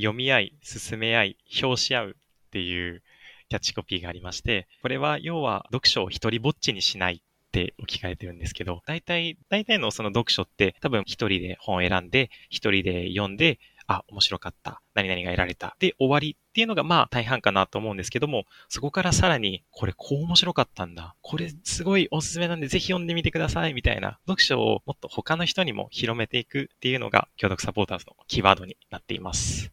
読み合い、進め合い、表し合うっていうキャッチコピーがありまして、これは要は読書を一人ぼっちにしないって置き換えてるんですけど、大体、大体のその読書って多分一人で本を選んで、一人で読んで、あ、面白かった。何々が得られた。で、終わりっていうのがまあ大半かなと思うんですけども、そこからさらに、これこう面白かったんだ。これすごいおすすめなんでぜひ読んでみてください。みたいな読書をもっと他の人にも広めていくっていうのが、共読サポーターズのキーワードになっています。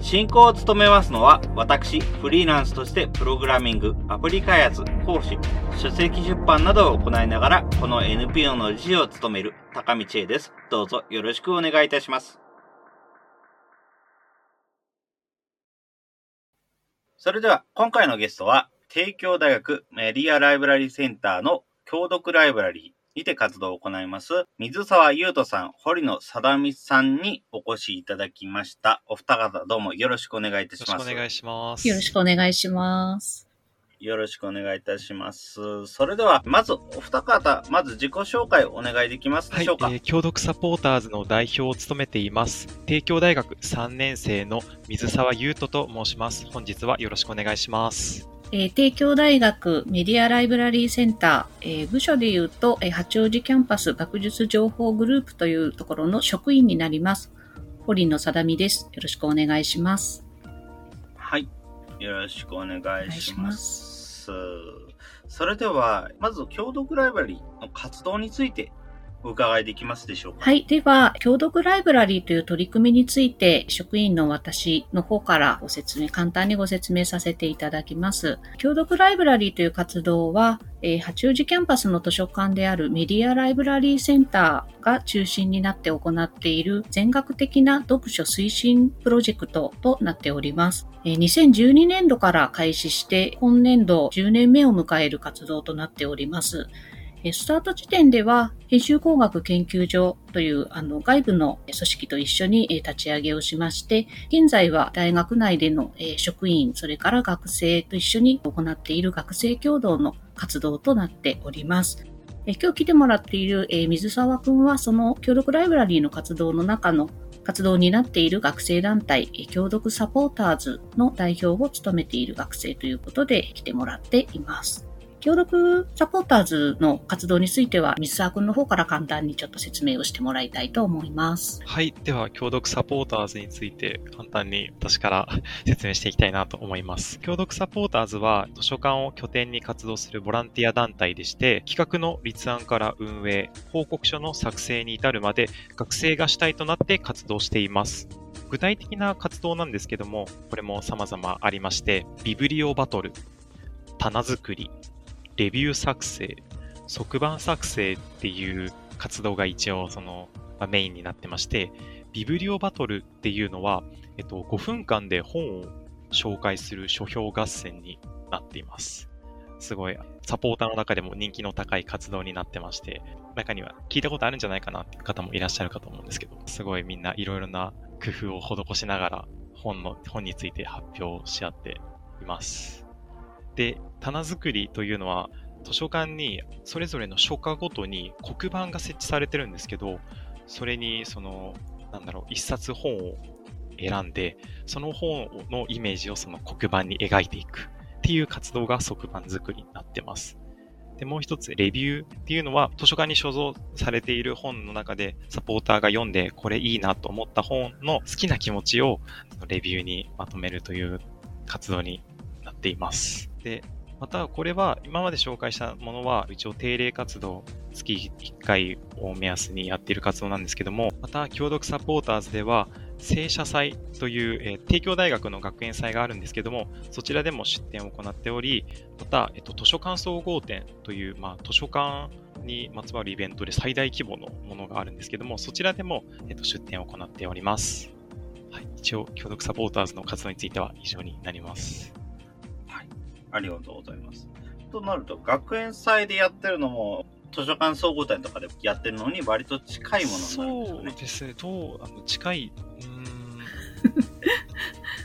進行を務めますのは、私、フリーランスとしてプログラミング、アプリ開発、講師、書籍出版などを行いながら、この NPO の理事を務める高道恵です。どうぞよろしくお願いいたします。それでは、今回のゲストは、帝京大学メディアライブラリーセンターの共読ライブラリー、にて活動を行います、水沢優斗さん、堀野貞美さんにお越しいただきました。お二方どうもよろしくお願いいたします。よろしくお願いします。よろしくお願いします。よろしくお願いいたします。それでは、まずお二方、まず自己紹介お願いできますでしょうか？はい、えー、共読サポーターズの代表を務めています。帝京大学3年生の水沢優斗と申します。本日はよろしくお願いします。えー、帝京大学メディアライブラリーセンター、えー、部署で言うと、えー、八王子キャンパス学術情報グループというところの職員になります。堀野貞美です。よろしくお願いします。はい。よろしくお願いします。ますそれでは、まず、共同ライブラリーの活動についてお伺いできますでしょうか？はい。では、共読ライブラリーという取り組みについて、職員の私の方からご説明、簡単にご説明させていただきます。共読ライブラリーという活動は、えー、八王子キャンパスの図書館であるメディアライブラリーセンターが中心になって行っている全学的な読書推進プロジェクトとなっております。えー、2012年度から開始して本年度10年目を迎える活動となっております。スタート時点では、編集工学研究所というあの外部の組織と一緒に立ち上げをしまして、現在は大学内での職員、それから学生と一緒に行っている学生共同の活動となっております。今日来てもらっている水沢くんは、その協力ライブラリーの活動の中の活動になっている学生団体、協力サポーターズの代表を務めている学生ということで来てもらっています。協力サポーターズの活動については、水沢君の方から簡単にちょっと説明をしてもらいたいと思います。はい。では、協力サポーターズについて簡単に私から説明していきたいなと思います。協力サポーターズは図書館を拠点に活動するボランティア団体でして、企画の立案から運営、報告書の作成に至るまで学生が主体となって活動しています。具体的な活動なんですけども、これも様々ありまして、ビブリオバトル、棚作り、レビュー作成、即版作成っていう活動が一応その、まあ、メインになってまして、ビブリオバトルっていうのは、えっと、5分間で本を紹介する書評合戦になっています。すごい、サポーターの中でも人気の高い活動になってまして、中には聞いたことあるんじゃないかなっていう方もいらっしゃるかと思うんですけど、すごいみんないろいろな工夫を施しながら本の、本について発表し合っています。で、棚作りというのは、図書館にそれぞれの書家ごとに黒板が設置されてるんですけど、それにその、なんだろう、一冊本を選んで、その本のイメージをその黒板に描いていくっていう活動が黒板作りになってます。で、もう一つ、レビューっていうのは、図書館に所蔵されている本の中で、サポーターが読んで、これいいなと思った本の好きな気持ちを、レビューにまとめるという活動にっています。で、またこれは今まで紹介したものは一応定例活動月1回を目安にやっている活動なんですけども、また共読サポーターズでは正社祭という、えー、帝京大学の学園祭があるんですけども、そちらでも出展を行っており、また、えっと、図書館総合展という、まあ、図書館にまつわるイベントで最大規模のものがあるんですけども、そちらでも、えっと、出展を行っております。はい、一応、協力サポーターズの活動については以上になります。ありがとうございます。となると、学園祭でやってるのも、図書館総合展とかでやってるのに割と近いものになるんですよね。そうですね、どう、あの近い、うーん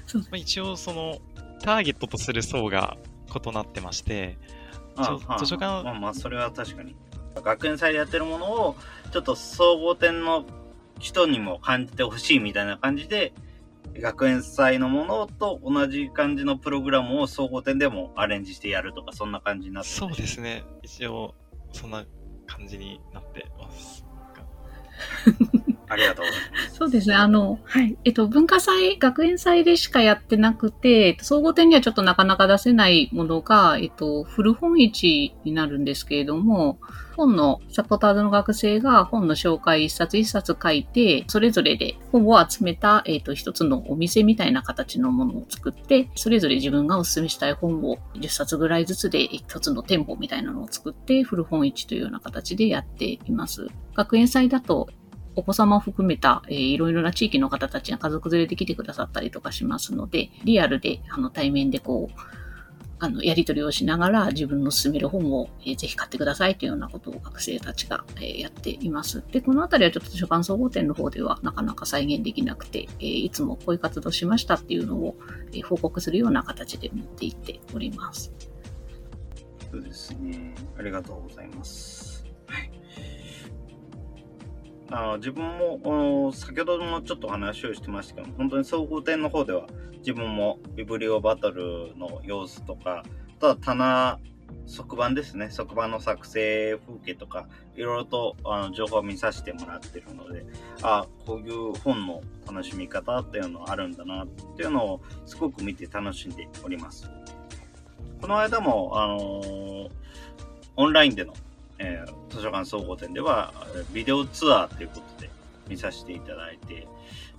そうまあ、一応、その、ターゲットとする層が異なってまして、図書館まあまあ、それは確かに。学園祭でやってるものを、ちょっと総合展の人にも感じてほしいみたいな感じで、学園祭のものと同じ感じのプログラムを総合点でもアレンジしてやるとか、そんな感じになってそうですね、一応、そんな感じになってます。ありがとうございます。そうですね。あの、はい。えっと、文化祭、学園祭でしかやってなくて、総合展にはちょっとなかなか出せないものが、えっと、古本市になるんですけれども、本のサポーターズの学生が本の紹介一冊一冊書いて、それぞれで本を集めた、えっと、一つのお店みたいな形のものを作って、それぞれ自分がお勧めしたい本を10冊ぐらいずつで一つの店舗みたいなのを作って、古本市というような形でやっています。学園祭だと、お子様を含めた、えーいろいろな地域の方たちが家族連れで来てくださったりとかしますので、リアルで、あの、対面でこう、あの、やり取りをしながら自分の勧める本を、えーぜひ買ってくださいというようなことを学生たちが、えーやっています。で、このあたりはちょっと図書館総合展の方ではなかなか再現できなくて、えーいつもこういう活動しましたっていうのを、えー報告するような形で持っていっております。そうですね。ありがとうございます。あの自分も先ほどもちょっと話をしてましたけど本当に総合展の方では自分もビブリオバトルの様子とかあとは棚側板ですね側板の作成風景とかいろいろとあの情報を見させてもらってるのであこういう本の楽しみ方っていうのはあるんだなっていうのをすごく見て楽しんでおります。この間も、あのーオンラインでの、えー図書館総合展では、えービデオツアーということで見させていただいて、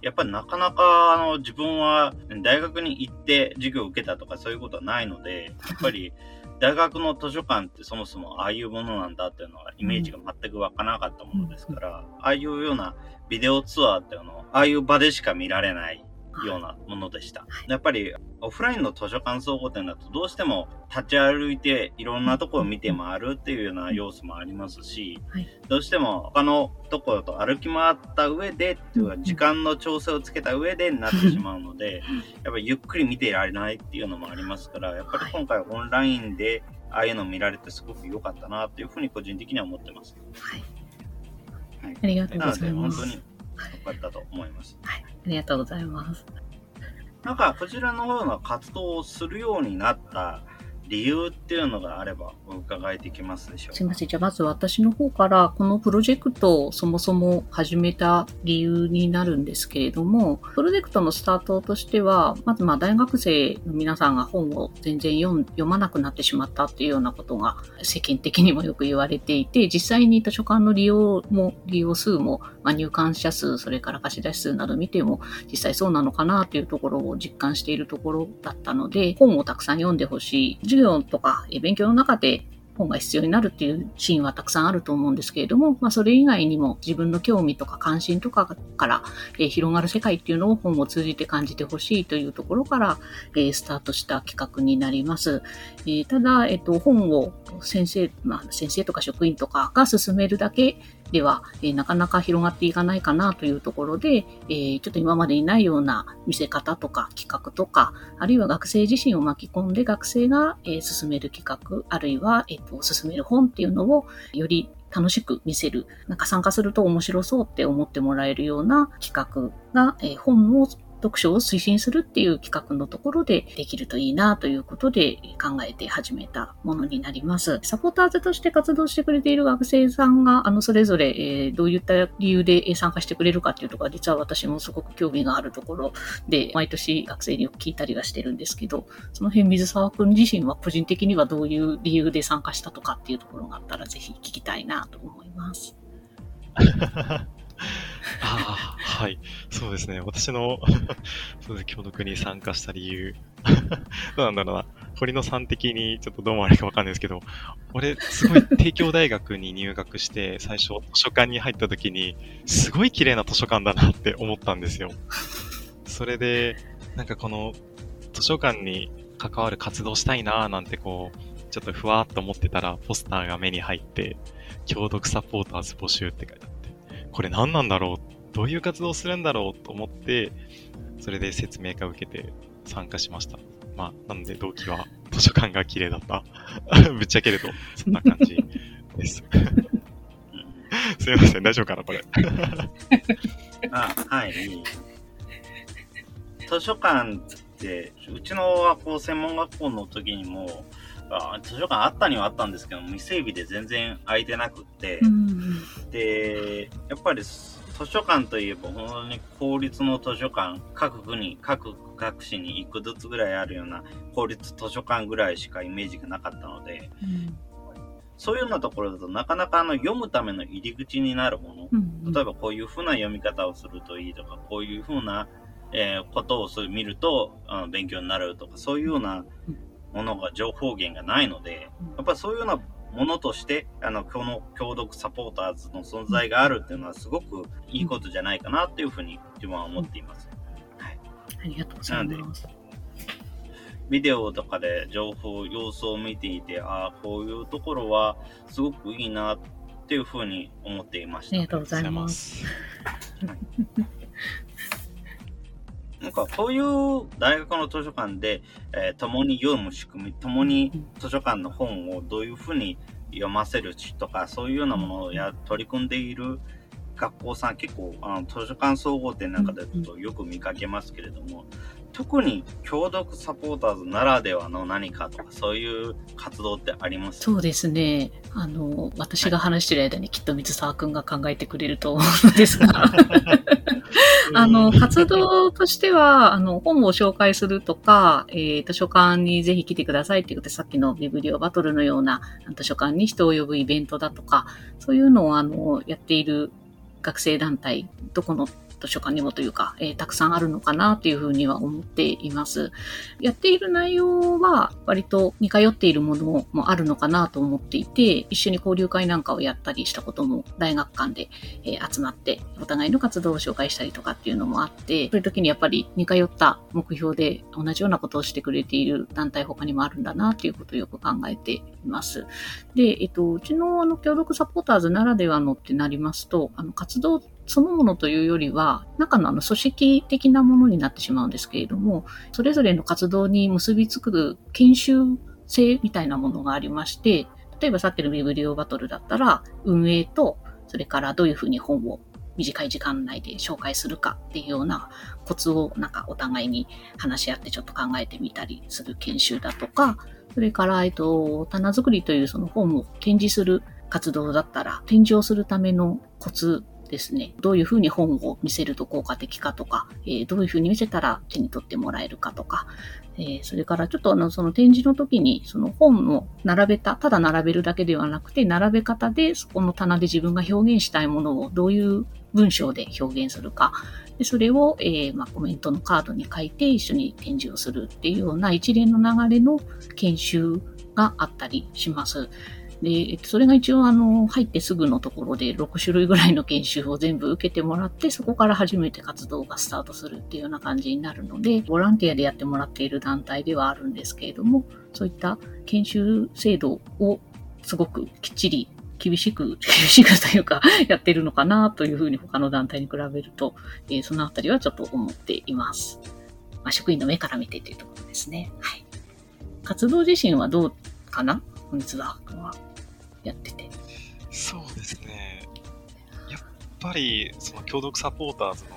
やっぱりなかなか、あの、自分は大学に行って授業を受けたとかそういうことはないので、やっぱり大学の図書館ってそもそもああいうものなんだっていうのはイメージが全くわからなかったものですから、ああいうようなビデオツアーっていうのを、ああいう場でしか見られないようなものでした。やっぱりオフラインの図書館総合展だとどうしても立ち歩いていろんなところを見て回るっていうような要素もありますし、はいどうしても他のところと歩き回った上でっていうか時間の調整をつけた上でになってしまうので、やっぱりゆっくり見ていられないっていうのもありますから、やっぱり今回オンラインでああいうの見られてすごく良かったなっていうふうに個人的には思ってます。はい。はいありがとうなのでございます。本当に良かったと思います。ありがとうございます。なんかこちらのような活動をするようになった理由っていうのがあればお伺いできますでしょうか？すいません。じゃあまず私の方からこのプロジェクトをそもそも始めた理由になるんですけれども、プロジェクトのスタートとしては、まずまあ大学生の皆さんが本を全然読まなくなってしまったっていうようなことが世間的にもよく言われていて、実際に図書館の利用も、利用数も、まあ、入館者数、それから貸し出し数など見ても実際そうなのかなというところを実感しているところだったので、本をたくさん読んでほしい。授業とかえ勉強の中で本が必要になるっていうシーンはたくさんあると思うんですけれども、まあ、それ以外にも自分の興味とか関心とかから、えー広がる世界っていうのを本を通じて感じてほしいというところから、えースタートした企画になります。えーただ、えっと、本を先生、まあ、先生とか職員とかが進めるだけでは、えーなかなか広がっていかないかなというところで、えーちょっと今までにないような見せ方とか企画とか、あるいは学生自身を巻き込んで学生が、えー進める企画、あるいは、えっと進める本っていうのをより楽しく見せる、なんか参加すると面白そうって思ってもらえるような企画が、えー本を読書を推進するっていう企画のところでできるといいなということで考えて始めたものになります。サポーターズとして活動してくれている学生さんが、あの、それぞれ、えーどういった理由で参加してくれるかっていうところは、実は私もすごく興味があるところで、毎年学生によく聞いたりはしてるんですけど、その辺水沢くん自身は個人的にはどういう理由で参加したとかっていうところがあったら、ぜひ聞きたいなと思います。ああ、はい。そうですね。私の、そうです共読に参加した理由。どうなんだろうな。堀野さん的にちょっとどうもあれかわかんないですけど、俺、すごい帝京大学に入学して、最初図書館に入った時に、すごい綺麗な図書館だなって思ったんですよ。それで、なんかこの図書館に関わる活動したいなーなんてこう、ちょっとふわーっと思ってたら、ポスターが目に入って、共読サポーターズ募集って書いてあって、これ何なんだろう？どういう活動するんだろうと思って、それで説明会を受けて参加しました。まあ、なので動機は図書館が綺麗だった？ぶっちゃけると、そんな感じです。すいません、大丈夫かな、これ？あ、はい。図書館って、うちの学校、専門学校の時にも、あ図書館あったにはあったんですけど、未整備で全然空いてなくって、うん、で、やっぱり図書館といえば本当に公立の図書館、各国、各各市に1個ずつぐらいあるような公立図書館ぐらいしかイメージがなかったので、うん、そういうようなところだとなかなかあの読むための入り口になるもの、うん、例えばこういう風な読み方をするといいとか、こういう風な、えー、ことを見るとあの勉強になるとか、そういうようなものが情報源がないので、やっぱりそういうようなものとして、あの、この共読サポーターズの存在があるっていうのはすごくいいことじゃないかなっていうふうに自分は思っています。はい。ありがとうございます。ビデオとかで情報、様子を見ていて、ああ、こういうところはすごくいいなっていうふうに思っていました。ありがとうございます。なんかそういう大学の図書館で、えー、共に読む仕組み、共に図書館の本をどういうふうに読ませるとか、そういうようなものをや取り組んでいる学校さん結構あの図書館総合店なんかでとよく見かけますけれども、特に共読サポーターズならではの何かとか、そういう活動ってあります？そうですね。あの、私が話してる間にきっと水沢くんが考えてくれると思うんですが、あの、活動としては、あの、本を紹介するとか、えー、図書館にぜひ来てくださいって言って、さっきのビブリオバトルのような図書館に人を呼ぶイベントだとか、そういうのを、あの、やっている学生団体、どこの図書館にもというか、えー、たくさんあるのかなというふうには思っています。やっている内容は割と似通っているものもあるのかなと思っていて、一緒に交流会なんかをやったりしたことも大学間で、えー、集まってお互いの活動を紹介したりとかっていうのもあって、そういう時にやっぱり似通った目標で同じようなことをしてくれている団体他にもあるんだなということをよく考えています。で、えっと、うちのあの協力サポーターズならではのってなりますと、あの活動そのものというよりは、中のあの組織的なものになってしまうんですけれども、それぞれの活動に結びつく研修性みたいなものがありまして、例えばさっきのビブリオバトルだったら、運営と、それからどういうふうに本を短い時間内で紹介するかっていうようなコツをなんかお互いに話し合ってちょっと考えてみたりする研修だとか、それから、えっと、棚作りというその本を展示する活動だったら、展示をするためのコツですね、どういうふうに本を見せると効果的かとか、えー、どういうふうに見せたら手に取ってもらえるかとか、えー、それからちょっとあの、その展示の時に、その本を並べた、ただ並べるだけではなくて、並べ方で、そこの棚で自分が表現したいものをどういう文章で表現するか、でそれを、えー、まあ、コメントのカードに書いて一緒に展示をするっていうような一連の流れの研修があったりします。で、それが一応あの、入ってすぐのところで6種類ぐらいの研修を全部受けてもらって、そこから初めて活動がスタートするっていうような感じになるので、ボランティアでやってもらっている団体ではあるんですけれども、そういった研修制度をすごくきっちり厳しく、厳しくというか、やってるのかなというふうに他の団体に比べると、えー、そのあたりはちょっと思っています。まあ、職員の目から見てというところですね。はい。活動自身はどうかな？本日は。やってて。そうですね。やっぱり、その共読サポーターズの、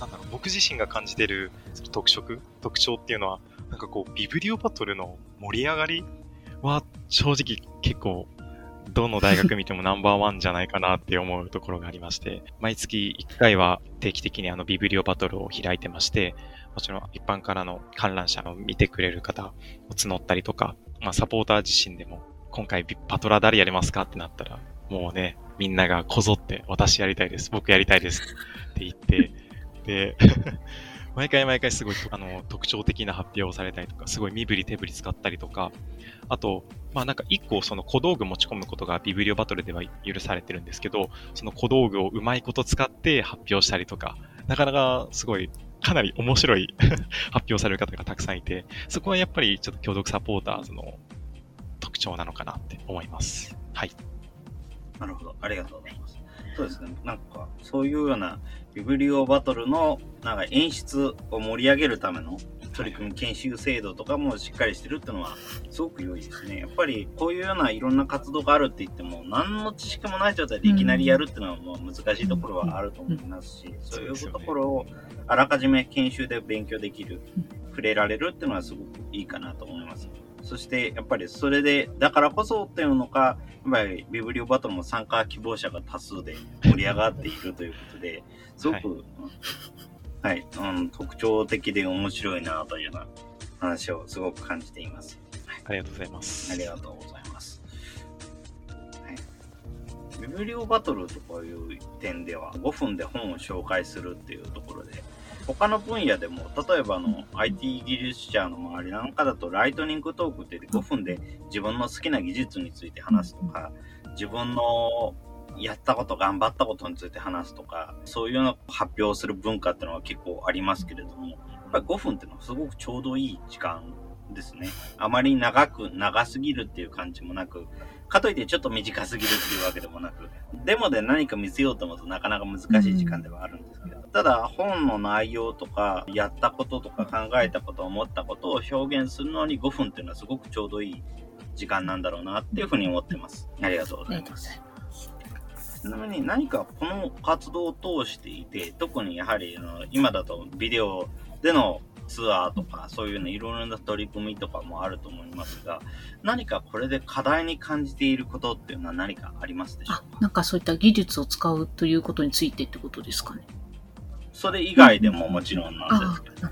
なんだろう、僕自身が感じてる特色、特徴っていうのは、なんかこう、ビブリオバトルの盛り上がりは、正直結構、どの大学見てもナンバーワンじゃないかなって思うところがありまして、毎月1回は定期的にあのビブリオバトルを開いてまして、もちろん一般からの観覧者の見てくれる方を募ったりとか、まあサポーター自身でも今回パトラ誰やりますかってなったら、もうね、みんながこぞって、私やりたいです、僕やりたいですって言って、で、毎回毎回すごいあの特徴的な発表をされたりとか、すごい身振り手振り使ったりとか、あと、まあなんか一個その小道具持ち込むことがビブリオバトルでは許されてるんですけど、その小道具をうまいこと使って発表したりとか、なかなかすごいかなり面白い 発表される方がたくさんいて、そこはやっぱりちょっと共読サポーターズの特徴なのかなって思います。はい。なるほど。ありがとうございます。そうですね。なんか、そういうようなビブリオバトルのなんか演出を盛り上げるための取り組み研修制度とかもしっかりしてるっていうのはすごく良いですね。やっぱりこういうようないろんな活動があるって言っても何の知識もない状態でいきなりやるっていうのはもう難しいところはあると思いますし、そういうところをあらかじめ研修で勉強できる、触れられるっていうのはすごくいいかなと思います。そしてやっぱりそれで、だからこそっていうのか、やっぱりビブリオバトルも参加希望者が多数で盛り上がっているということで、すごく、はい、はい、うん、特徴的で面白いなというような話をすごく感じています。はい、ありがとうございます。ありがとうございます。はい、ビブリオバトルとかいう点では、5分で本を紹介するっていうところで、他の分野でも、例えばあの IT 技術者の周りなんかだと、ライトニングトークって5分で自分の好きな技術について話すとか、自分のやったこと、頑張ったことについて話すとか、そういうのを発表する文化っていうのは結構ありますけれども、やっぱり5分っていうのはすごくちょうどいい時間ですね。あまり長く、長すぎるっていう感じもなく、かといってちょっと短すぎるっていうわけでもなく、デモで何か見せようと思うとなかなか難しい時間ではあるんですけど、ただ本の内容とか、やったこととか考えたこと、思ったことを表現するのに5分っていうのはすごくちょうどいい時間なんだろうなっていうふうに思ってます。ありがとうございます。ちなみに何かこの活動を通していて、特にやはり今だとビデオでのツアーとか、そういうね、いろいろな取り組みとかもあると思いますが、何かこれで課題に感じていることっていうのは何かありますでしょうか？なんかそういった技術を使うということについてってことですかね。それ以外でももちろんなんですけど。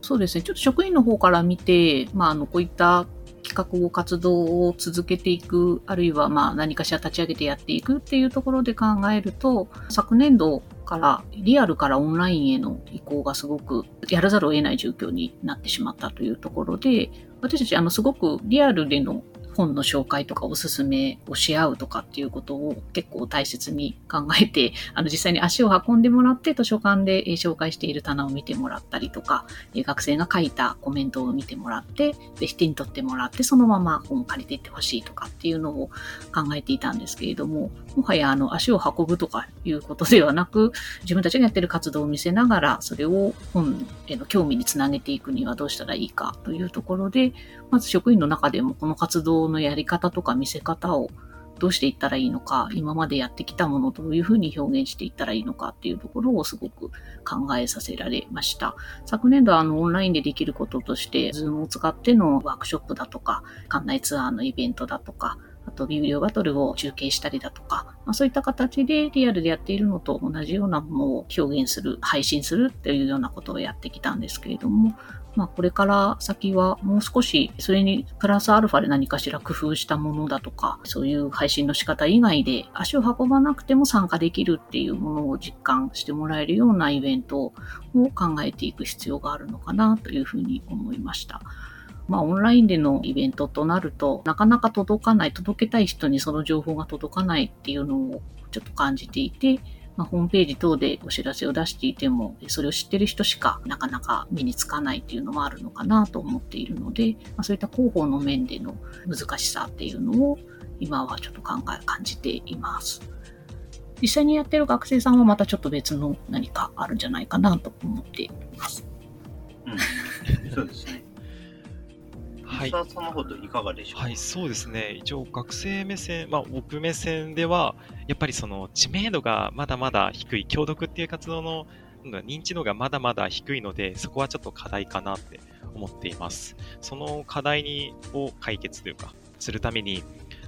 そうですね。ちょっと職員の方から見て、まあ、あの、こういった企画を活動を続けていく、あるいはまあ何かしら立ち上げてやっていくっていうところで考えると、昨年度からリアルからオンラインへの移行がすごくやらざるを得ない状況になってしまったというところで、私たちあのすごくリアルでの本の紹介とかおすすめをし合うとかっていうことを結構大切に考えて、あの実際に足を運んでもらって図書館で紹介している棚を見てもらったりとか、学生が書いたコメントを見てもらって、で、手に取ってもらって、そのまま本を借りていってほしいとかっていうのを考えていたんですけれども、もはやあの足を運ぶとかいうことではなく、自分たちがやってる活動を見せながら、それを本への興味につなげていくにはどうしたらいいかというところで、まず職員の中でもこの活動のやり方とか見せ方をどうしていったらいいのか、今までやってきたものをどういうふうに表現していったらいいのかっていうところをすごく考えさせられました。昨年度あのオンラインでできることとして、ズームを使ってのワークショップだとか、館内ツアーのイベントだとか、あと、ビブリオバトルを中継したりだとか、まあ、そういった形でリアルでやっているのと同じようなものを表現する、配信するっていうようなことをやってきたんですけれども、まあ、これから先はもう少し、それにプラスアルファで何かしら工夫したものだとか、そういう配信の仕方以外で足を運ばなくても参加できるっていうものを実感してもらえるようなイベントを考えていく必要があるのかなというふうに思いました。まあ、オンラインでのイベントとなると、なかなか届かない、届けたい人にその情報が届かないっていうのをちょっと感じていて、まあ、ホームページ等でお知らせを出していても、それを知ってる人しかなかなか目につかないっていうのもあるのかなと思っているので、まあ、そういった広報の面での難しさっていうのを今はちょっと考え、感じています。実際にやってる学生さんはまたちょっと別の何かあるんじゃないかなと思っています。うん、そうですね。はい、さんの方いかがでしょうはい、そうですね。一応学生目線、まあ僕目線では、やっぱりその知名度がまだまだ低い、共読っていう活動の認知度がまだまだ低いので、そこはちょっと課題かなって思っています。その課題にを解決というか、するために、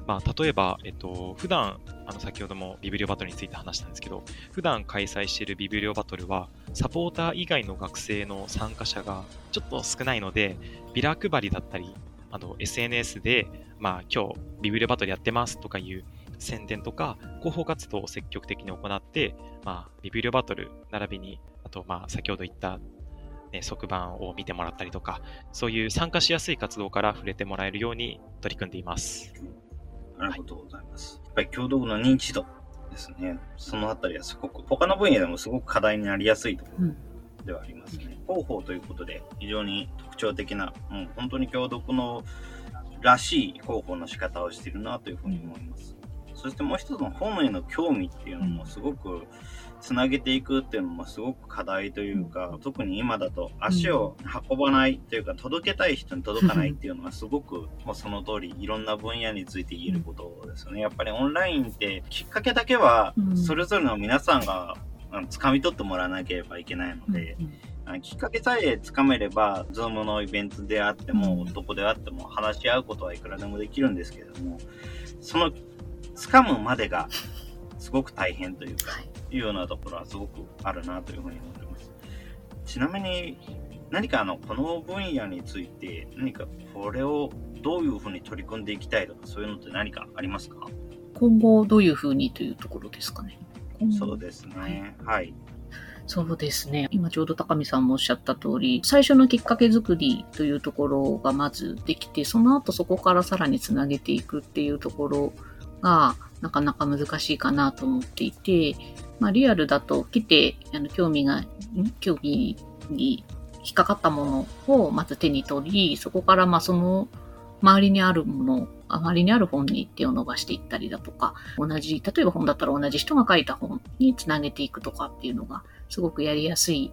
まあ、例えば、えっと、普段、あの、先ほどもビブリオバトルについて話したんですけど、普段開催しているビブリオバトルは、サポーター以外の学生の参加者がちょっと少ないので、ビラ配りだったり、あの、SNS で、まあ、今日ビブリオバトルやってますとかいう宣伝とか、広報活動を積極的に行って、まあ、ビブリオバトル並びに、あと、まあ、先ほど言ったね、側板を見てもらったりとか、そういう参加しやすい活動から触れてもらえるように取り組んでいます。ありがとうございます。やっぱり共同の認知度ですね。そのあたりはすごく、他の分野でもすごく課題になりやすいところではありますね。広報ということで非常に特徴的な、もう本当に共読のらしい広報の仕方をしているなというふうに思います。そしてもう一つの本への興味っていうのもすごくつなげていくっていうのもすごく課題というか、特に今だと足を運ばないというか、届けたい人に届かないっていうのはすごく、もうその通りいろんな分野について言えることですよね。やっぱりオンラインってきっかけだけはそれぞれの皆さんが掴み取ってもらわなければいけないので、きっかけさえつかめれば、ズームのイベントであっても、どこであっても話し合うことはいくらでもできるんですけれども、その掴むまでが すごく大変というか、いうようなところはすごくあるなというふうに思ってます。ちなみに、何かあの、この分野について、何かこれをどういうふうに取り組んでいきたいとか、そういうのって何かありますか？今後どういうふうにというところですかね。そうですね。はい、はいそうですね。今ちょうど高見さんもおっしゃった通り、最初のきっかけ作りというところがまずできて、その後そこからさらにつなげていくっていうところが、なかなか難しいかなと思っていて、まあ、リアルだと来て、あの、興味が、興味に引っかかったものをまず手に取り、そこからまあその周りにあるもの、周りにある本に手を伸ばしていったりだとか、同じ、例えば本だったら同じ人が書いた本につなげていくとかっていうのが、すごくやりやすい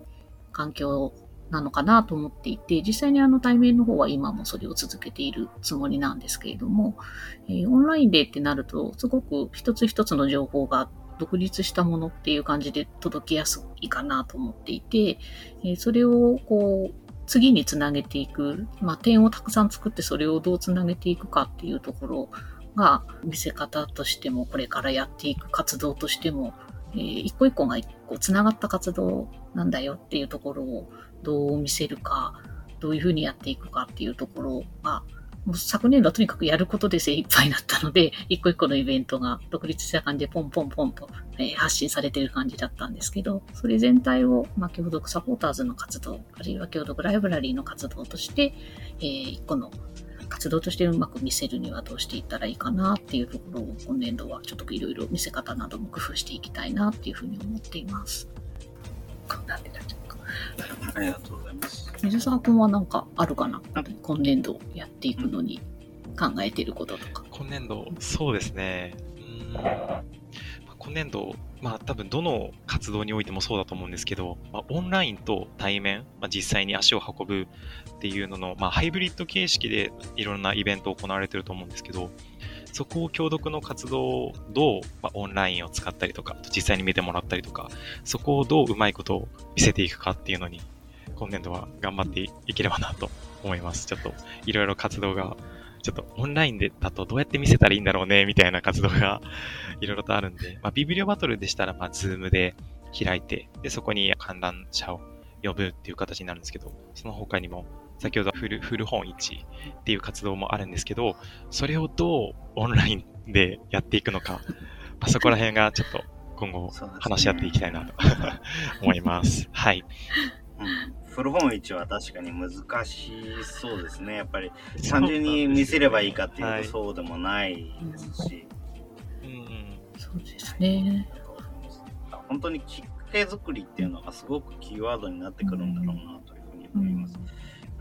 環境なのかなと思っていて、実際にあの対面の方は今もそれを続けているつもりなんですけれども、えー、オンラインでってなると、すごく一つ一つの情報が独立したものっていう感じで届きやすいかなと思っていて、え、それをこう、次につなげていく、まあ、点をたくさん作ってそれをどうつなげていくかっていうところが、見せ方としても、これからやっていく活動としても、えー、一個一個が一個つながった活動なんだよっていうところをどう見せるか、どういうふうにやっていくかっていうところが、もう昨年度はとにかくやることで精一杯だったので、一個一個のイベントが独立した感じでポンポンポンと、えー、発信されている感じだったんですけど、それ全体を、まあ、共読サポーターズの活動、あるいは共読ライブラリーの活動として、えー、一個の活動としてうまく見せるにはどうしていったらいいかなっていうところを今年度はちょっといろいろ見せ方なども工夫していきたいなっていうふうに思っています。こんなんで大丈夫。ありがとうございます。水沢君は何かあるかな？今年度やっていくのに考えていることとか。今年度、そうですね。うん今年度、まあ多分どの活動においてもそうだと思うんですけど、まあ、オンラインと対面、まあ、実際に足を運ぶっていうのの、まあ、ハイブリッド形式でいろんなイベントを行われてると思うんですけど、そこを共読の活動をどう、まあ、オンラインを使ったりとか、実際に見てもらったりとか、そこをどううまいことを見せていくかっていうのに、今年度は頑張っていければなと思います。ちょっといろいろ活動がちょっとオンラインでだとどうやって見せたらいいんだろうね、みたいな活動がいろいろとあるんで、まあ、ビブリオバトルでしたら、まあ、ズームで開いて、で、そこに観覧者を呼ぶっていう形になるんですけど、その他にも、先ほどフル、フル本市っていう活動もあるんですけど、それをどうオンラインでやっていくのか、まあ、そこら辺がちょっと今後話し合っていきたいなと 思います。はい。うん古本市は確かに難しそうですね。やっぱり単純に見せればいいかっていうとそうでもないですし。うん、そうですね。本当にきっかけ作りっていうのがすごくキーワードになってくるんだろうなというふうに思います。うんっ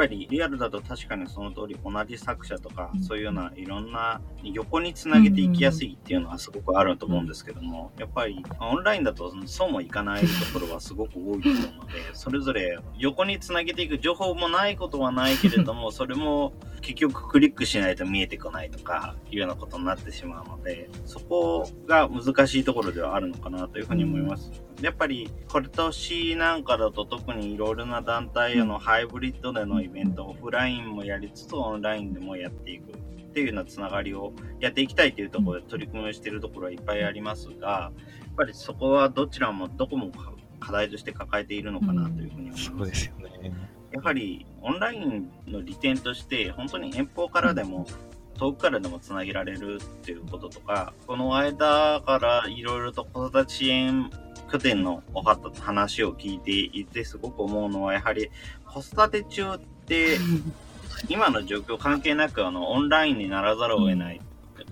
ぱりリアルだと確かにその通り同じ作者とか、そういうようないろんな横につなげていきやすいっていうのはすごくあると思うんですけども、やっぱりオンラインだとそうもいかないところはすごく多いと思うので、それぞれ横につなげていく情報もないことはないけれども、それも結局クリックしないと見えてこないとかいうようなことになってしまうので、そこが難しいところではあるのかなというふうに思います。やっぱり今年なんかだと特にいろいろな団体へのハイブリッドでのイベント、オフラインもやりつつオンラインでもやっていくっていうようなつながりをやっていきたいというところで取り組みをしているところはいっぱいありますが、やっぱりそこはどちらもどこも課題として抱えているのかなというふうに思います。そうですよね。やはりオンラインの利点として本当に遠方からでも遠くからでもつなげられるっていうこととか、この間からいろいろと子育て支援拠点のお話を聞いていてすごく思うのは、やはり子育て中って、今の状況関係なくあのオンラインにならざるを得ない、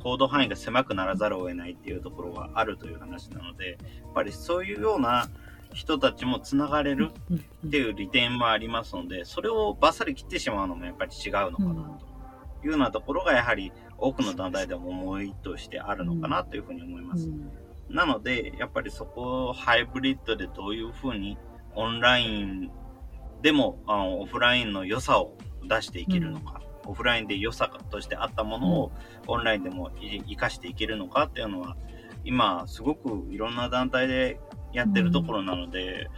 行動範囲が狭くならざるを得ないっていうところがあるという話なので、やっぱりそういうような人たちもつながれるうん。っていう利点もありますので、それをバッサリ切ってしまうのもやっぱり違うのかなと。いうようなところがやはり多くの団体でも思いとしてあるのかなというふうに思います。うんなので、やっぱりそこをハイブリッドでどういうふうにオンラインでもあのオフラインの良さを出していけるのか、オフラインで良さとしてあったものをオンラインでもい活かしていけるのかっていうのは、今すごくいろんな団体でやってるところなので、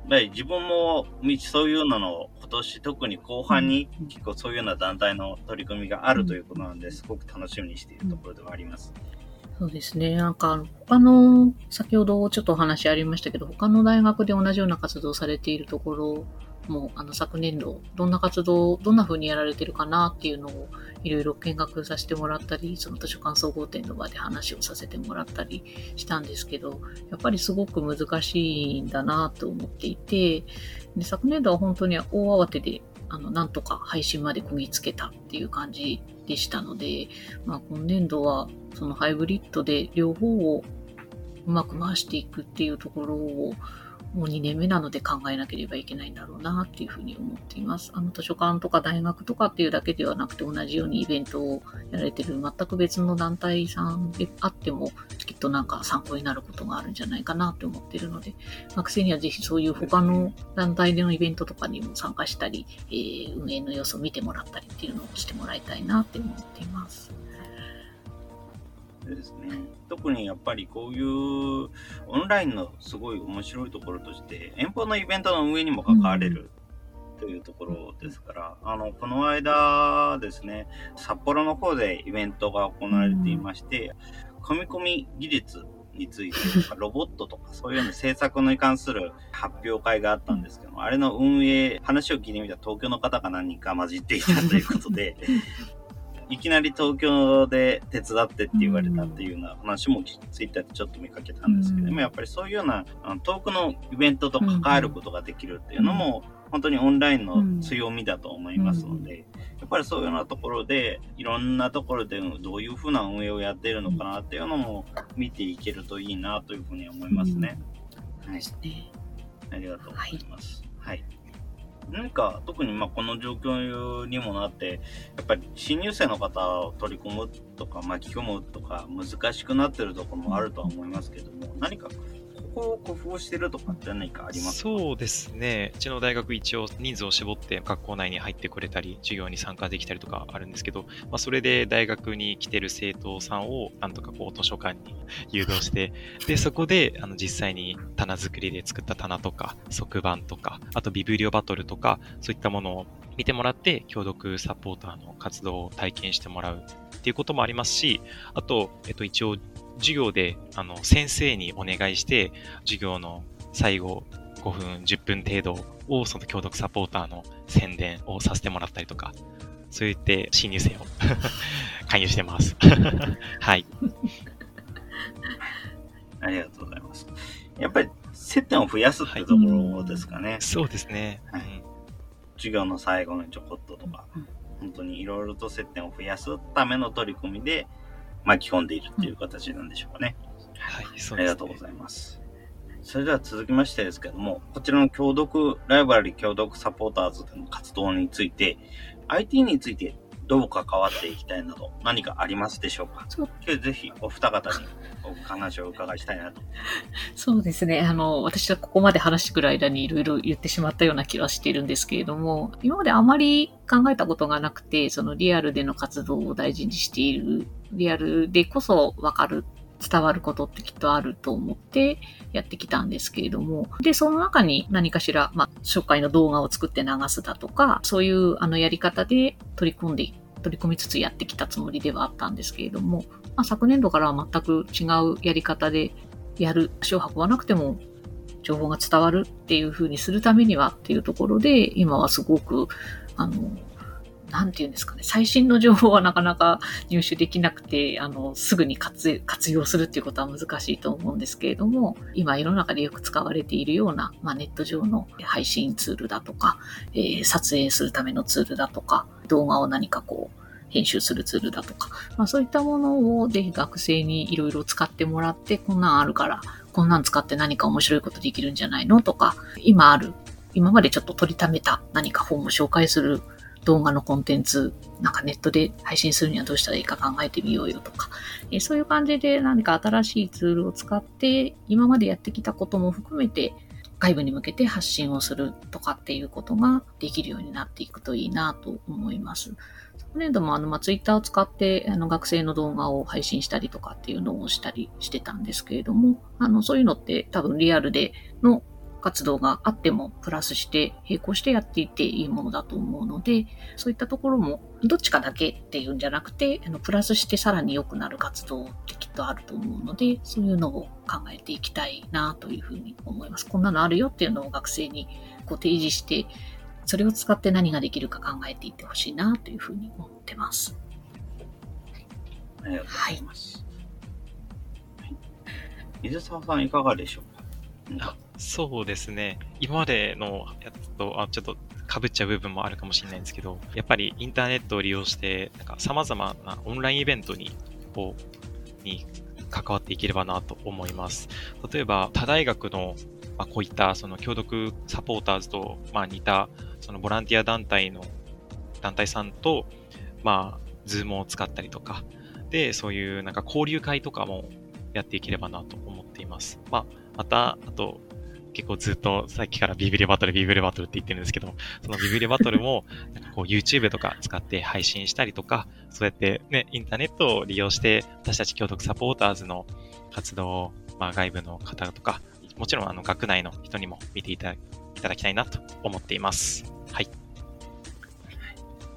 やっぱり自分もそういうのを今年特に後半に結構そういうような団体の取り組みがあるということなのですごく楽しみにしているところではあります。そうですね。なんか、他の、先ほどちょっとお話ありましたけど、他の大学で同じような活動されているところも、あの、昨年度、どんな活動、どんな風にやられてるかなっていうのを、いろいろ見学させてもらったり、その図書館総合展の場で話をさせてもらったりしたんですけど、やっぱりすごく難しいんだなと思っていて、で昨年度は本当に大慌てで、あの、なんとか配信までこぎつけたっていう感じでしたので、まあ、今年度は、そのハイブリッドで両方をうまく回していくっていうところを、もう2年目なので考えなければいけないんだろうなっていうふうに思っています。あの図書館とか大学とかっていうだけではなくて同じようにイベントをやられてる全く別の団体さんであってもきっとなんか参考になることがあるんじゃないかなって思ってるので学生にはぜひそういう他の団体でのイベントとかにも参加したり、えー運営の様子を見てもらったりっていうのをしてもらいたいなって思っています。でですね、特にやっぱりこういうオンラインのすごい面白いところとして、遠方のイベントの運営にも関われるというところですから、あの、この間ですね、札幌の方でイベントが行われていまして、組み込み技術についてとか、ロボットとか、そういうの制作に関する発表会があったんですけども、あれの運営、話を聞いてみたら東京の方が何人か混じっていたということで、いきなり東京で手伝ってって言われたっていうような話もツイッターでちょっと見かけたんですけども、うんやっぱりそういうような遠くのイベントと関わることができるっていうのも、本当にオンラインの強みだと思いますので、やっぱりそういうようなところで、いろんなところでどういうふうな運営をやっているのかなっていうのも見ていけるといいなというふうに思いますね。はいですね。ありがとうございます。はい。何か特にまあこの状況にもなって、やっぱり新入生の方を取り込むとか巻き込むとか難しくなってるところもあるとは思いますけども、何かこを工夫してるとかって何かありますか？そうですね。うちの大学一応人数を絞って学校内に入ってくれたり、授業に参加できたりとかあるんですけど、まあ、それで大学に来てる生徒さんをなんとかこう図書館に誘導して、で、そこであの実際に棚作りで作った棚とか、側板とか、あとビブリオバトルとか、そういったものを見てもらって、協読サポーターの活動を体験してもらうっていうこともありますし、あと、えっと、一応、授業で、あの、先生にお願いして、授業の最後5分、10分程度を、その協読サポーターの宣伝をさせてもらったりとか、そう言って新入生を 勧誘してます。はい。ありがとうございます。やっぱり接点を増やすっていうところですかね。そうですね。はいうん授業の最後にちょこっととか、本当にいろいろと接点を増やすための取り組みで巻き込んでいるっていう形なんでしょうかね。はい、そあうです、ね。りがとうございます。それでは続きましてですけども、こちらの共読、ライバラリー共読サポーターズでの活動について、IT についてどう関わっていきたいなど何かありますでしょうか？今日ぜひお二方にお話をお伺いしたいなと。そうですね。あの、私はここまで話してくる間にいろいろ言ってしまったような気はしているんですけれども、今まであまり考えたことがなくて、そのリアルでの活動を大事にしている、リアルでこそわかる、伝わることってきっとあると思ってやってきたんですけれども、で、その中に何かしら、まあ、初回の動画を作って流すだとか、そういうあのやり方で取り込んで、取り込みつつやってきたつもりではあったんですけれども、まあ、昨年度からは全く違うやり方でやる、足を運ばなくても情報が伝わるっていう風にするためにはっていうところで、今はすごく、あの、なんていうんですかね、最新の情報はなかなか入手できなくて、あの、すぐに活用するっていうことは難しいと思うんですけれども、今世の中でよく使われているような、まあ、ネット上の配信ツールだとか、えー撮影するためのツールだとか、動画を何かこう、編集するツールだとか、まあ、そういったものをぜひ学生にいろいろ使ってもらって、こんなんあるから、こんなん使って何か面白いことできるんじゃないのとか、今ある、今までちょっと取りためた何か本を紹介する動画のコンテンツ、なんかネットで配信するにはどうしたらいいか考えてみようよとか、えそういう感じで何か新しいツールを使って、今までやってきたことも含めて、外部に向けて発信をするとかっていうことができるようになっていくといいなと思います。昨年度もあの、まあ、ツイッターを使ってあの学生の動画を配信したりとかっていうのをしたりしてたんですけれども、あの、そういうのって多分リアルでの活動があってもプラスして並行してやっていっていいものだと思うので、そういったところもどっちかだけっていうんじゃなくて、あのプラスしてさらに良くなる活動ってきっとあると思うので、そういうのを考えていきたいなというふうに思います。こんなのあるよっていうのを学生にこう提示して、それを使って何ができるか考えていってほしいなというふうに思ってます。ありがとうございます。はい、水沢さんいかがでしょうか？そうですね。今までのやつと、あちょっと被っちゃう部分もあるかもしれないんですけど、やっぱりインターネットを利用して、なんか様々なオンラインイベントに、こう、に関わっていければなと思います。例えば、他大学の、まあ、こういったその共読サポーターズと、まあ、似たそのボランティア団体の団体さんと、まあ、ズームを使ったりとか、で、そういうなんか交流会とかもやっていければなと思っています。まあ、また、あと、結構ずっとさっきからビブリオバトル、ビブリオバトルって言ってるんですけど、そのビブリオバトルも、なんかこう YouTube とか使って配信したりとか、そうやってね、インターネットを利用して、私たち共読サポーターズの活動を、まあ外部の方とか、もちろんあの学内の人にも見ていただきたいなと思っています。はい。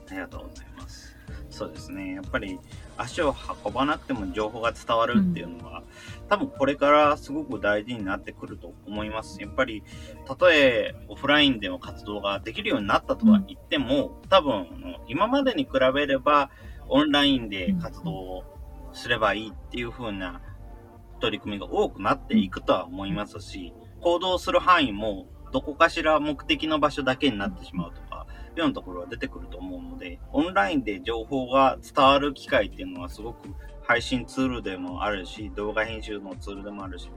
ありがとうございます。そうですね。やっぱり足を運ばなくても情報が伝わるっていうのは、うん、多分これからすごく大事になってくると思います。やっぱり、たとえオフラインでの活動ができるようになったとは言っても、多分、今までに比べれば、オンラインで活動すればいいっていう風な取り組みが多くなっていくとは思いますし、行動する範囲もどこかしら目的の場所だけになってしまうと。か、ようなところは出てくると思うので、オンラインで情報が伝わる機会っていうのはすごく配信ツールでもあるし、動画編集のツールでもあるし、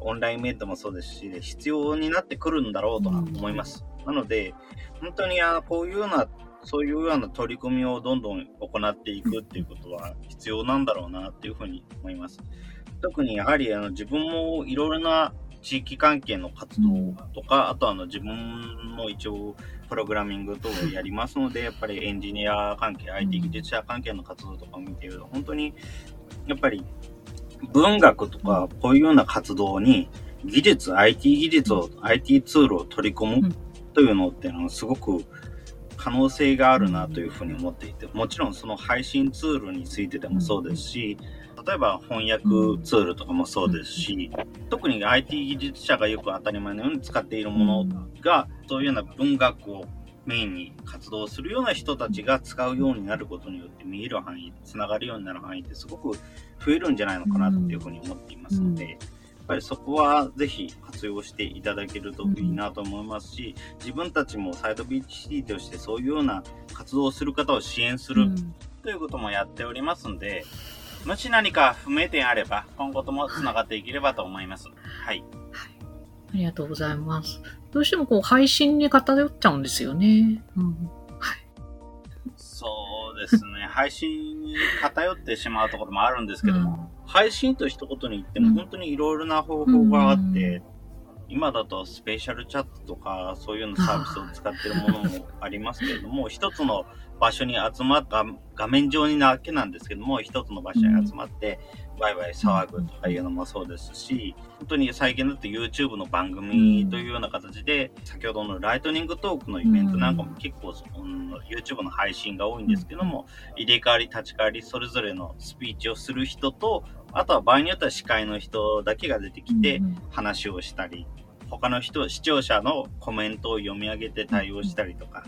オンラインメントもそうですし、必要になってくるんだろうとは思います。なので、本当にあこういうような、そういうような取り組みをどんどん行っていくっていうことは必要なんだろうなっていうふうに思います。特にやはりあの自分もいろいろな地域関係の活動とか、あとあの自分も一応プログラミング等をやりますので、やっぱりエンジニア関係、IT 技術者関係の活動とかを見ていると、本当にやっぱり文学とかこういうような活動に技術、IT 技術を、IT ツールを取り込むというのっていうのはすごく可能性があるなというふうに思っていて、もちろんその配信ツールについてでもそうですし、例えば翻訳ツールとかもそうですし、特に IT 技術者がよく当たり前のように使っているものが、そういうような文学をメインに活動するような人たちが使うようになることによって見える範囲、つながるようになる範囲ってすごく増えるんじゃないのかなっていうふうに思っていますので、やっぱりそこはぜひ活用していただけるといいなと思いますし、自分たちもサイドビーチシティとしてそういうような活動をする方を支援するということもやっておりますので、もし何か不明点あれば、今後とも繋がっていければと思います。はい。はい。ありがとうございます。どうしてもこう配信に偏っちゃうんですよね。うん。ですね。配信に偏ってしまうところもあるんですけども、うん、配信と一言に言っても本当にいろいろな方法があって、うん、今だとスペシャルチャットとかそういうのサービスを使ってるものもありますけれども、一つの場所に集まった画面上にだけなんですけども、一つの場所に集まって、ワイワイ騒ぐとかいうのもそうですし、本当に最近だと YouTube の番組というような形で、先ほどのライトニングトークのイベントなんかも結構、うん、YouTube の配信が多いんですけども、入れ替わり立ち替わりそれぞれのスピーチをする人と、あとは場合によっては司会の人だけが出てきて話をしたり、他の人、視聴者のコメントを読み上げて対応したりとか、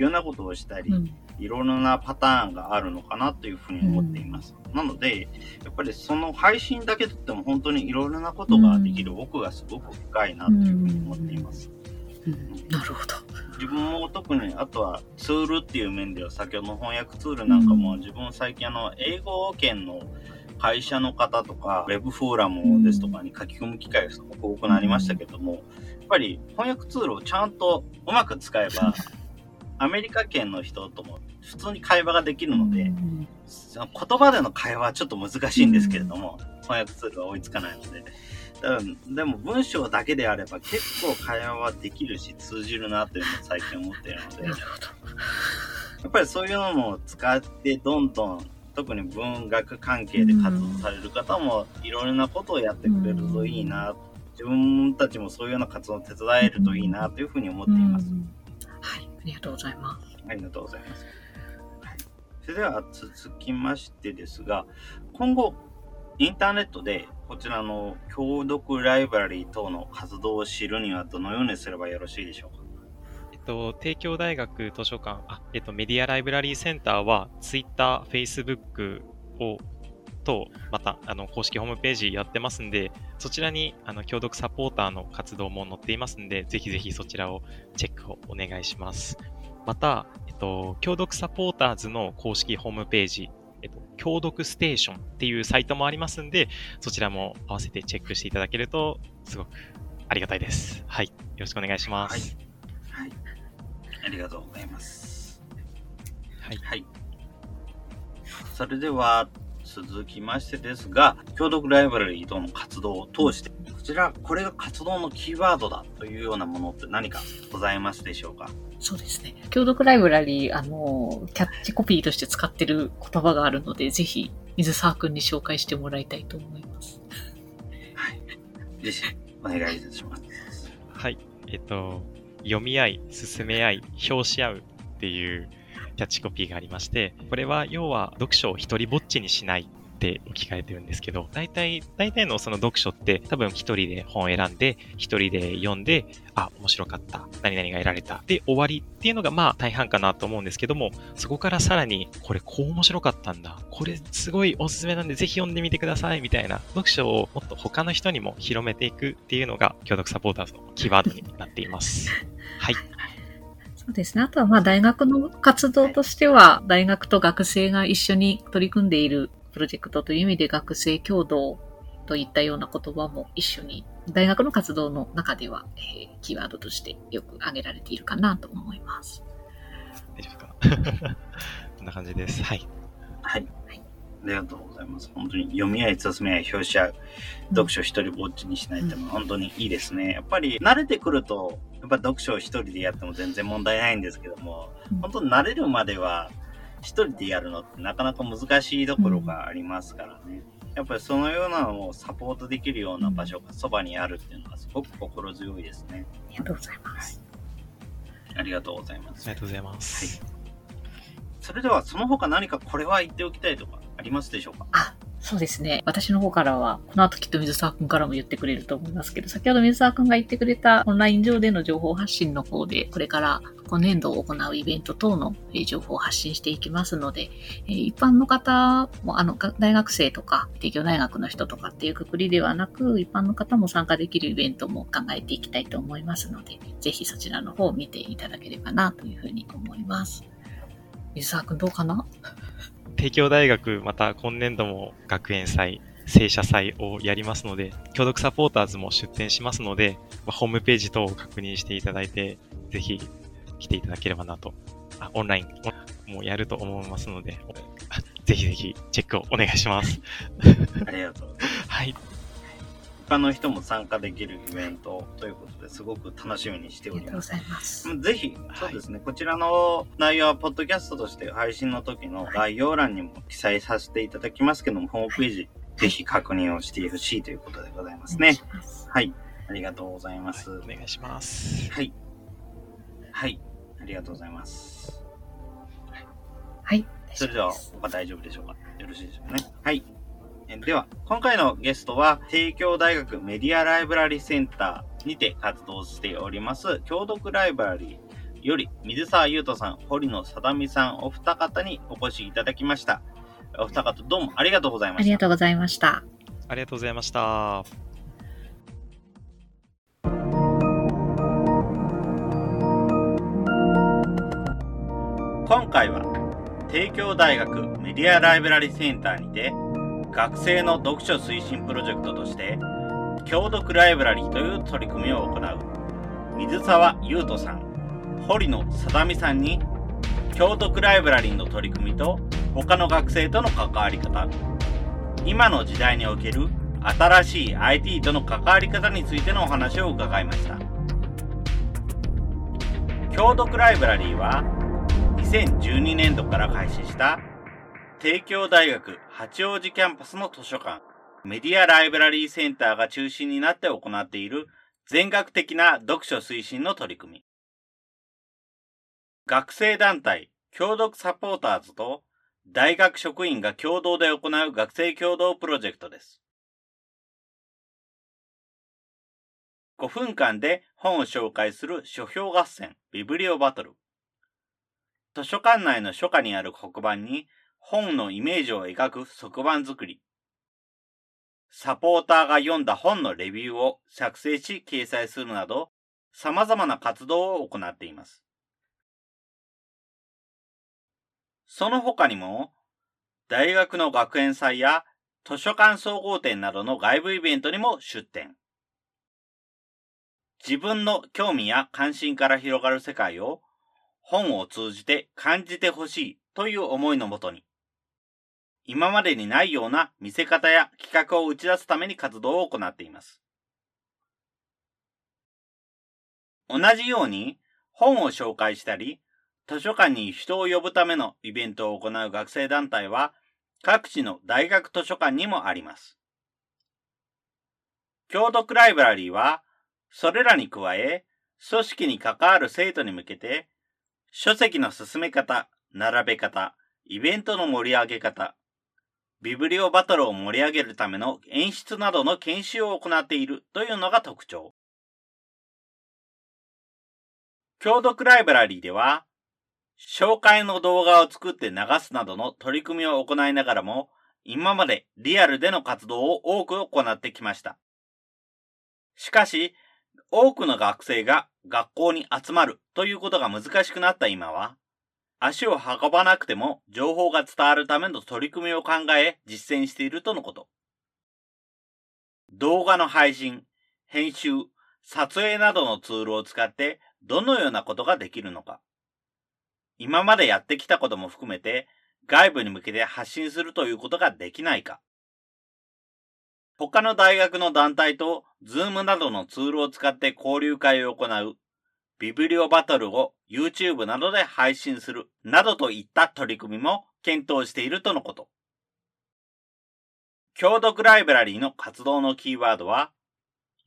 いうようなことをしたり、いろいろなパターンがあるのかなというふうに思っています。うん、なので、やっぱりその配信だけとっても本当にいろいろなことができる奥がすごく深いなというふうに思っています。なるほど。自分も特に、あとはツールっていう面では、先ほどの翻訳ツールなんかも、自分最近あの、英語圏の会社の方とか、ウェブフォーラムですとかに書き込む機会がすごく多くなりましたけども、やっぱり翻訳ツールをちゃんとうまく使えば、アメリカ圏の人とも普通に会話ができるので、その言葉での会話はちょっと難しいんですけれども、翻訳ツールは追いつかないので。でも文章だけであれば結構会話はできるし通じるなというのを最近思っているので、やっぱりそういうのも使ってどんどん特に文学関係で活動される方もいろいろなことをやってくれるといいな、自分たちもそういうような活動を手伝えるといいなというふうに思っています。はい、ありがとうございます。ありがとうございます。はい、それでは続きましてですが、今後、インターネットでこちらの共読ライブラリー等の活動を知るにはどのようにすればよろしいでしょうか？えっと、帝京大学図書館、あ、えっと、メディアライブラリーセンターは、Twitter、Facebook を、と、また、あの、公式ホームページやってますんで、そちらに、あの、共読サポーターの活動も載っていますんで、ぜひぜひそちらをチェックをお願いします。また、えっと、共読サポーターズの公式ホームページ、えっと、共読ステーションっていうサイトもありますんで、そちらも合わせてチェックしていただけると、すごくありがたいです。はい。よろしくお願いします。はい。はい、ありがとうございます。はい。はい。それでは、続きましてですが、共読ライブラリーとの活動を通して、こちら、これが活動のキーワードだというようなものって何かございますでしょうか？そうですね。共読ライブラリー、あの、キャッチコピーとして使ってる言葉があるので、ぜひ、水沢くんに紹介してもらいたいと思います。はい。ぜひ、お願いいたします。はい。えっと、読み合い、進め合い、表し合うっていうキャッチコピーがありまして、これは要は読書を一人ぼっちにしないって置き換えてるんですけど、大体、大体のその読書って多分一人で本を選んで、一人で読んで、あ、面白かった。何々が得られた。で、終わりっていうのがまあ大半かなと思うんですけども、そこからさらに、これこう面白かったんだ。これすごいおすすめなんでぜひ読んでみてください。みたいな読書をもっと他の人にも広めていくっていうのが、共読サポーターズのキーワードになっています。はい。そうですね。あとはまあ大学の活動としては、大学と学生が一緒に取り組んでいるプロジェクトという意味で学生共同といったような言葉も一緒に大学の活動の中では、えー、キーワードとしてよく挙げられているかなと思います。大丈夫か こんな感じです。はい。はい。はいありがとうございます。本当に読み合い、進め合い、表し合う、読書一人ぼっちにしないってのは本当にいいですね。やっぱり慣れてくると、やっぱ読書を一人でやっても全然問題ないんですけども、本当に慣れるまでは一人でやるのってなかなか難しいところがありますからね。やっぱりそのようなのをサポートできるような場所がそばにあるっていうのはすごく心強いですね。ありがとうございます。ありがとうございます。ありがとうございます。はい。それではその他何かこれは言っておきたいとかありますでしょうか？あ、そうですね。私の方からは、この後きっと水沢くんからも言ってくれると思いますけど、先ほど水沢くんが言ってくれたオンライン上での情報発信の方で、これから今年度を行うイベント等の情報を発信していきますので、一般の方も、あの、大学生とか、帝京大学の人とかっていうくくりではなく、一般の方も参加できるイベントも考えていきたいと思いますので、ぜひそちらの方を見ていただければなというふうに思います。水沢くんどうかな？帝京大学、また今年度も学園祭、正社祭をやりますので、共読サポーターズも出展しますので、ホームページ等を確認していただいて、ぜひ来ていただければなと。あオンラインもやると思いますので、ぜひぜひチェックをお願いします。ありがとう。はい。他の人も参加できるイベントということですごく楽しみにしております。ますぜひ、そうですね、はい、こちらの内容はポッドキャストとして配信の時の概要欄にも記載させていただきますけども、ホームページ、ぜひ確認をしてほしいということでございますね。はい。ありがとうございます。はい、お願いします。はい。はい。ありがとうございます。はい。それでは、他大丈夫でしょうかよろしいでしょうかね。はい。では、今回のゲストは、帝京大学メディアライブラリセンターにて活動しております、共読ライブラリーより、水沢優斗さん、堀野貞美さん、お二方にお越しいただきました。お二方、どうもありがとうございました。ありがとうございました。ありがとうございました。今回は、帝京大学メディアライブラリセンターにて、学生の読書推進プロジェクトとして、共読ライブラリーという取り組みを行う、水沢優斗さん、堀野貞美さんに、共読ライブラリーの取り組みと他の学生との関わり方、今の時代における新しい IT との関わり方についてのお話を伺いました。共読ライブラリーは2012年度から開始した帝京大学八王子キャンパスの図書館メディアライブラリーセンターが中心になって行っている全学的な読書推進の取り組み。学生団体共読サポーターズと大学職員が共同で行う学生共同プロジェクトです。5分間で本を紹介する書評合戦ビブリオバトル。図書館内の書家にある黒板に本のイメージを描く側板作り。サポーターが読んだ本のレビューを作成し掲載するなど、様々な活動を行っています。その他にも、大学の学園祭や図書館総合展などの外部イベントにも出展。自分の興味や関心から広がる世界を本を通じて感じてほしいという思いのもとに、今までにないような見せ方や企画を打ち出すために活動を行っています。同じように本を紹介したり、図書館に人を呼ぶためのイベントを行う学生団体は各地の大学図書館にもあります。共読ライブラリーは、それらに加え、組織に関わる生徒に向けて、書籍の進め方、並べ方、イベントの盛り上げ方、ビブリオバトルを盛り上げるための演出などの研修を行っているというのが特徴。共読ライブラリーでは、紹介の動画を作って流すなどの取り組みを行いながらも、今までリアルでの活動を多く行ってきました。しかし、多くの学生が学校に集まるということが難しくなった今は、足を運ばなくても情報が伝わるための取り組みを考え実践しているとのこと。動画の配信、編集、撮影などのツールを使ってどのようなことができるのか。今までやってきたことも含めて外部に向けて発信するということができないか。他の大学の団体と Zoom などのツールを使って交流会を行うビブリオバトルを YouTube などで配信するなどといった取り組みも検討しているとのこと。共読ライブラリーの活動のキーワードは、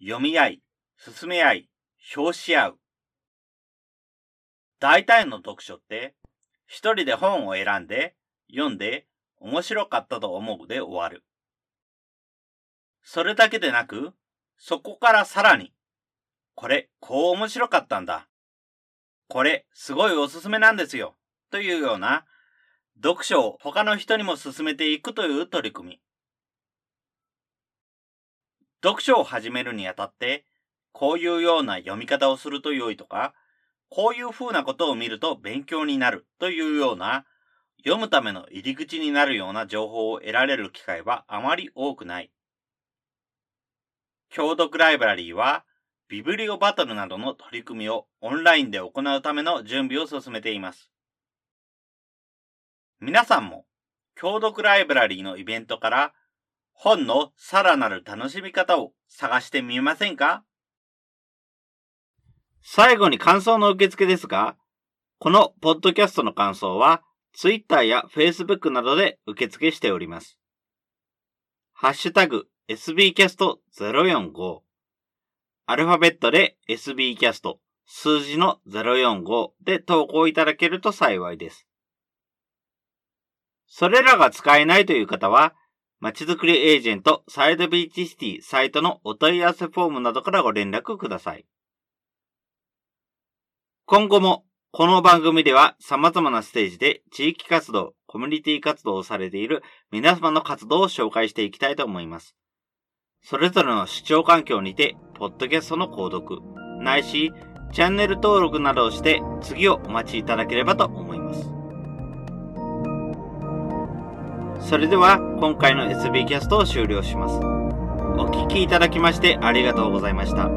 読み合い、進め合い、表し合う。大体の読書って、一人で本を選んで、読んで、面白かったと思うで終わる。それだけでなく、そこからさらに、これ、こう面白かったんだ。これ、すごいおすすめなんですよ。というような、読書を他の人にも進めていくという取り組み。読書を始めるにあたって、こういうような読み方をすると良いとか、こういう風なことを見ると勉強になるというような、読むための入り口になるような情報を得られる機会はあまり多くない。共読ライブラリーは、ビブリオバトルなどの取り組みをオンラインで行うための準備を進めています。皆さんも、共読ライブラリーのイベントから本のさらなる楽しみ方を探してみませんか？最後に感想の受付ですが、このポッドキャストの感想は、Twitter や Facebook などで受付しております。ハッシュタグ sbcast045 アルファベットで sbcast 数字の045で投稿いただけると幸いです。それらが使えないという方は、まちづくりエージェントサイドビーチシティサイトのお問い合わせフォームなどからご連絡ください。今後もこの番組では様々なステージで地域活動、コミュニティ活動をされている皆様の活動を紹介していきたいと思います。それぞれの視聴環境にて、ポッドキャストの購読、ないし、チャンネル登録などをして次をお待ちいただければと思います。それでは今回の SB キャストを終了します。お聴きいただきましてありがとうございました。